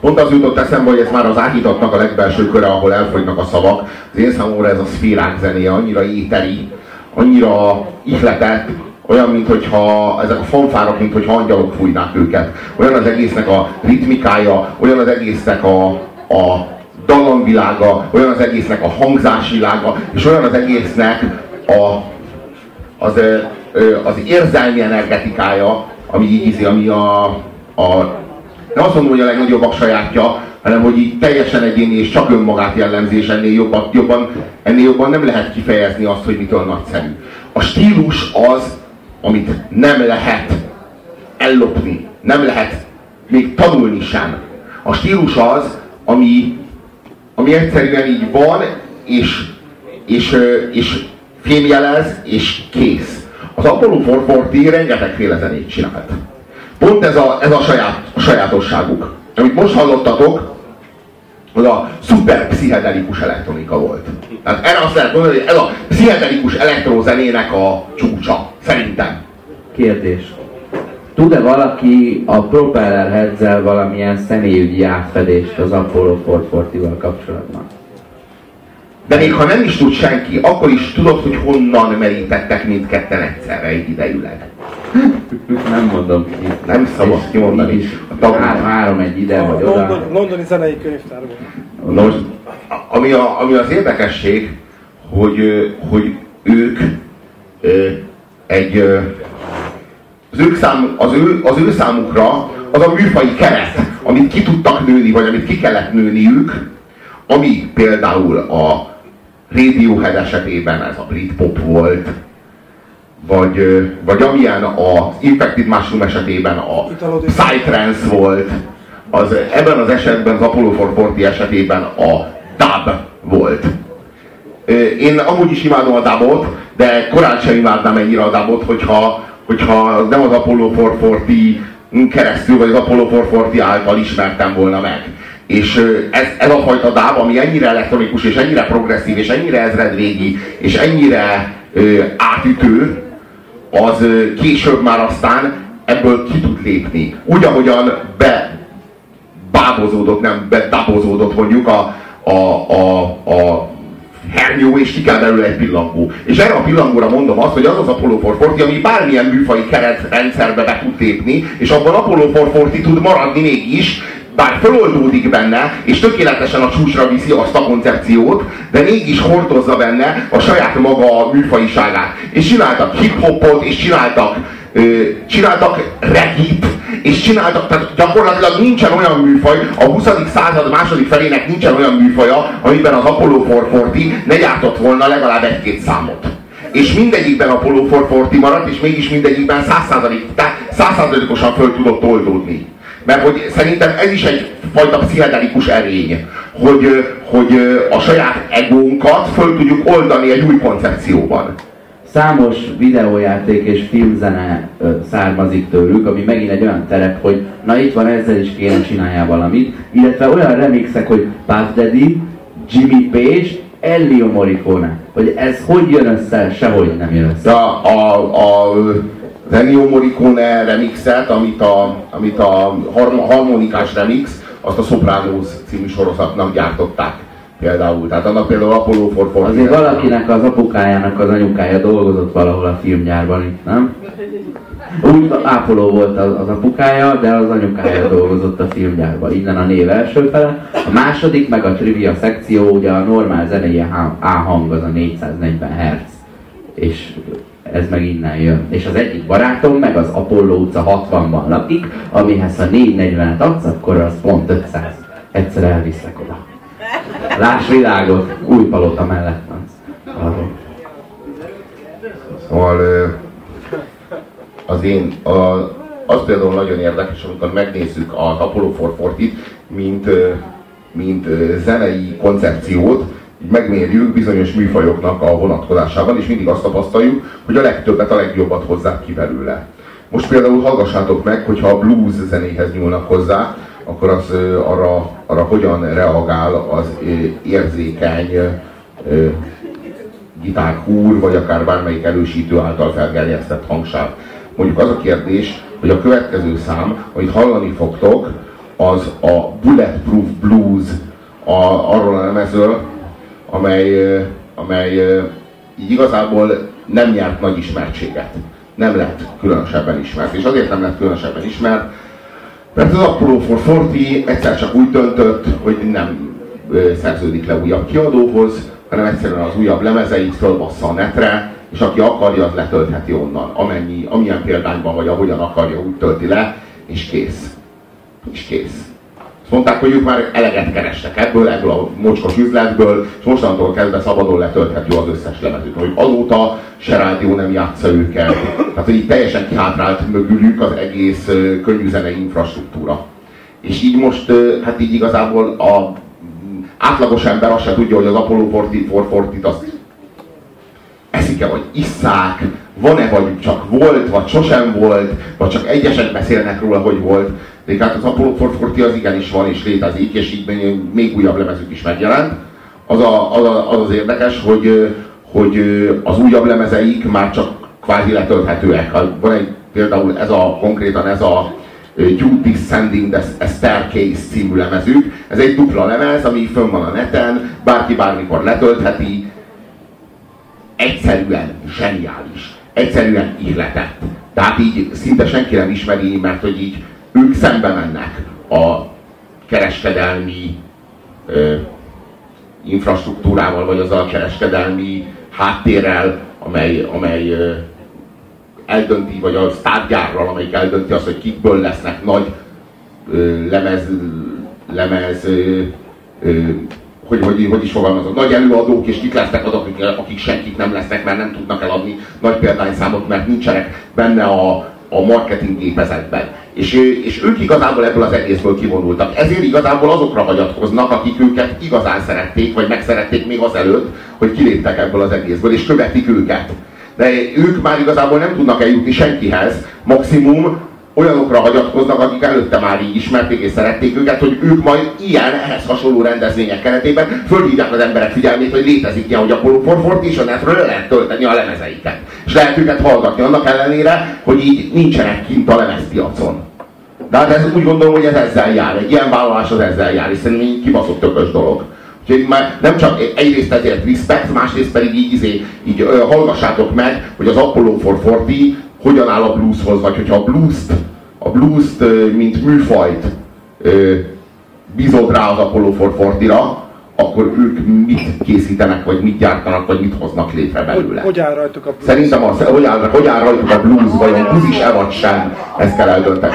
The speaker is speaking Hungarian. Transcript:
Pont az jutott eszembe, hogy ez már az áhítatnak a legbelső köre, ahol elfogynak a szavak. Az én számomra ez a szférák zenéje annyira éteri, annyira ihletett, olyan, mintha ezek a fanfárok, mintha angyalok fújnák őket. Olyan az egésznek a ritmikája, olyan az egésznek a, a dallamvilága, olyan az egésznek a hangzásvilága, és olyan az egésznek a, az, az érzelmi energetikája, ami így ami a, a nem azt mondom, hogy a legnagyobbak sajátja, hanem hogy így teljesen egyéni és csak önmagát jellemzi, és ennél jobban, jobban, ennél jobban nem lehet kifejezni azt, hogy mitől nagyszerű. A stílus az, amit nem lehet ellopni, nem lehet még tanulni sem. A stílus az, ami, ami egyszerűen így van, és, és, és fémjelez, és kész. Az Apollo 440 rengetegféle zenét csinált. Pont ez a, ez a, saját, a sajátosságuk. Amit most hallottatok, az a szuper pszichedelikus elektronika volt. Tehát erre azt lehet mondani, hogy ez a pszichedelikus elektrozenének a csúcsa, szerintem. Kérdés. Tud-e valaki a Propeller Heads-el valamilyen személyügyi átfedést az Apollo 440-val kapcsolatban? De még ha nem is tud senki, akkor is tudod, hogy honnan merítettek mindketten egyszerre egy idejűleg. Nem mondom ki. Nem szabad kimondani. A tag... Három, egy ide vagy oda. London, londoni zenei könyvtárban. Nos, ami, a, ami az érdekesség, hogy, hogy ők egy az, ők szám, az, ő, az ő számukra az a műfai keret, amit ki tudtak nőni, vagy amit ki kellett nőniük, ami például a Radiohead esetében ez a Britpop volt, vagy, vagy amilyen az Infected Mushroom esetében a Psytrance volt, az, ebben az esetben, az Apollo 440 esetében a dub volt. Én amúgy is imádom a dubot, de korán sem imádnám ennyire a dubot, hogyha, hogyha nem az Apollo 440 keresztül, vagy az Apollo 440 által ismertem volna meg. És ez, ez a fajta dáv, ami ennyire elektronikus, és ennyire progresszív, és ennyire ezredvégi, és ennyire ö, átütő, az később már aztán ebből ki tud lépni. Úgy, ahogyan be bábozódott, nem bedabozódott mondjuk a, a, a, a hernyó, és ki kell belőle egy pillangó. És erre a pillangóra mondom azt, hogy az az Apollo 440, ami bármilyen műfai keretrendszerbe be tud lépni, és abban Apollo 440 tud maradni mégis, bár feloldódik benne, és tökéletesen a csúcsra viszi azt a koncepciót, de mégis hordozza benne a saját maga műfajiságát. És csináltak hip-hopot, és csináltak, csináltak regit, és csináltak, tehát gyakorlatilag nincsen olyan műfaj, a 20. század második felének nincsen olyan műfaja, amiben az Apollo 440 ne gyártott volna legalább egy-két számot. És mindegyikben Apollo 440 maradt, és mégis mindegyikben 100%-osan föl tudott oldódni. Mert hogy szerintem ez is egy fajta pszichedelikus erény, hogy, hogy a saját egónkat föl tudjuk oldani egy új koncepcióban. Számos videójáték és filmzene származik tőlük, ami megint egy olyan terep, hogy na itt van ezzel is kéne csináljál valamit, illetve olyan remixek, hogy Puff Daddy, Jimmy Page, Ennio Morricone. Hogy ez hogy jön össze, sehogy nem jön össze. A, a, a az Ennio Morricone remixet, amit a, amit a harmonikás remix, azt a Sopranos című sorozatnak gyártották például. Tehát annak például Apollo 440. Azért valakinek az apukájának az anyukája dolgozott valahol a filmgyárban itt, nem? Úgy Apollo volt az, az apukája, de az anyukája dolgozott a filmgyárban. Innen a név első fele. A második, meg a trivia szekció, ugye a normál zenei A hang az a 440 Hz. És ez meg innen jön. És az egyik barátom meg az Apollo utca 60-ban lakik, amihez ha 440-et adsz, akkor az pont 500. Egyszer elviszlek oda. Láss világot, új palota mellett van. Szóval az én, a, az például nagyon érdekes, amikor megnézzük az Apollo 440-t, mint, mint zenei koncepciót, megmérjük bizonyos műfajoknak a vonatkozásában, és mindig azt tapasztaljuk, hogy a legtöbbet, a legjobbat hozzák ki belőle. Most például hallgassátok meg, hogyha a blues zenéhez nyúlnak hozzá, akkor az arra, arra hogyan reagál az érzékeny gitárhúr, vagy akár bármelyik elősítő által felgerjesztett hangsáv. Mondjuk az a kérdés, hogy a következő szám, amit hallani fogtok, az a Bulletproof Blues a, arról a lemezről, amely, amely így igazából nem nyert nagy ismertséget. Nem lett különösebben ismert. És azért nem lett különösebben ismert, mert az Apollo 440 egyszer csak úgy döntött, hogy nem szerződik le újabb kiadóhoz, hanem egyszerűen az újabb lemezeit fölbassza a netre, és aki akarja, az letöltheti onnan, amennyi, amilyen példányban vagy ahogyan akarja, úgy tölti le, és kész. És kész. Mondták, hogy ők már eleget kerestek ebből, ebből a mocskos üzletből, és mostantól kezdve szabadon letölthető az összes lemezük. Hogy azóta se rádió nem játsza őket. Tehát, hogy így teljesen kihátrált mögülük az egész könnyű zenei infrastruktúra. És így most, hát így igazából a átlagos ember azt se tudja, hogy az Apollo 440 azt eszik-e, vagy isszák, van-e, vagy csak volt, vagy sosem volt, vagy csak egyesek beszélnek róla, hogy volt. De hát az Apollo 440 az igenis van és létezik, és így még újabb lemezük is megjelent. Az, a, az, a, az, az érdekes, hogy, hogy az újabb lemezeik már csak kvázi letölthetőek. Van egy például ez a konkrétan ez a You Descending the Staircase című lemezük. Ez egy dupla lemez, ami fönn van a neten, bárki bármikor letöltheti. Egyszerűen zseniális. Egyszerűen ihletett. Tehát így szinte senki nem ismeri, mert hogy így ők szembe mennek a kereskedelmi ö, infrastruktúrával, vagy az a kereskedelmi háttérrel, amely, amely ö, eldönti, vagy a sztárgyárral, amelyik eldönti azt, hogy kikből lesznek nagy ö, lemez, lemez ö, ö, hogy, hogy, hogy is fogalmazok, nagy előadók, és kik lesznek azok, akik, akik senkik nem lesznek, mert nem tudnak eladni nagy példányszámot, mert nincsenek benne a, a marketing gépezetben. És, és ők igazából ebből az egészből kivonultak. Ezért igazából azokra hagyatkoznak, akik őket igazán szerették, vagy megszerették még azelőtt, hogy kiléptek ebből az egészből, és követik őket de ők már igazából nem tudnak eljutni senkihez, maximum olyanokra hagyatkoznak, akik előtte már így ismerték és szerették őket, hogy ők majd ilyen, ehhez hasonló rendezvények keretében fölhívják az emberek figyelmét, hogy létezik ilyen, hogy a Polo a netről le lehet tölteni a lemezeiket. És lehet őket hallgatni annak ellenére, hogy így nincsenek kint a lemezpiacon. De hát ez úgy gondolom, hogy ez ezzel jár. Egy ilyen vállalás az ezzel jár, és szerintem kibaszott tökös dolog. Úgyhogy már nem csak egyrészt ezért respect, másrészt pedig így, izé, így ö, hallgassátok meg, hogy az Apollo 440 hogyan áll a blueshoz, vagy hogyha a blues-t, a blues-t mint műfajt ö, bízod rá az Apollo 440-ra, akkor ők mit készítenek, vagy mit gyártanak, vagy mit hoznak létre belőle. Hogy, hogy áll rajtuk a blues? Szerintem az, hogy áll, hogy áll rajtuk a blues, vagy a blues is-e vagy sem, ezt kell eldönteni.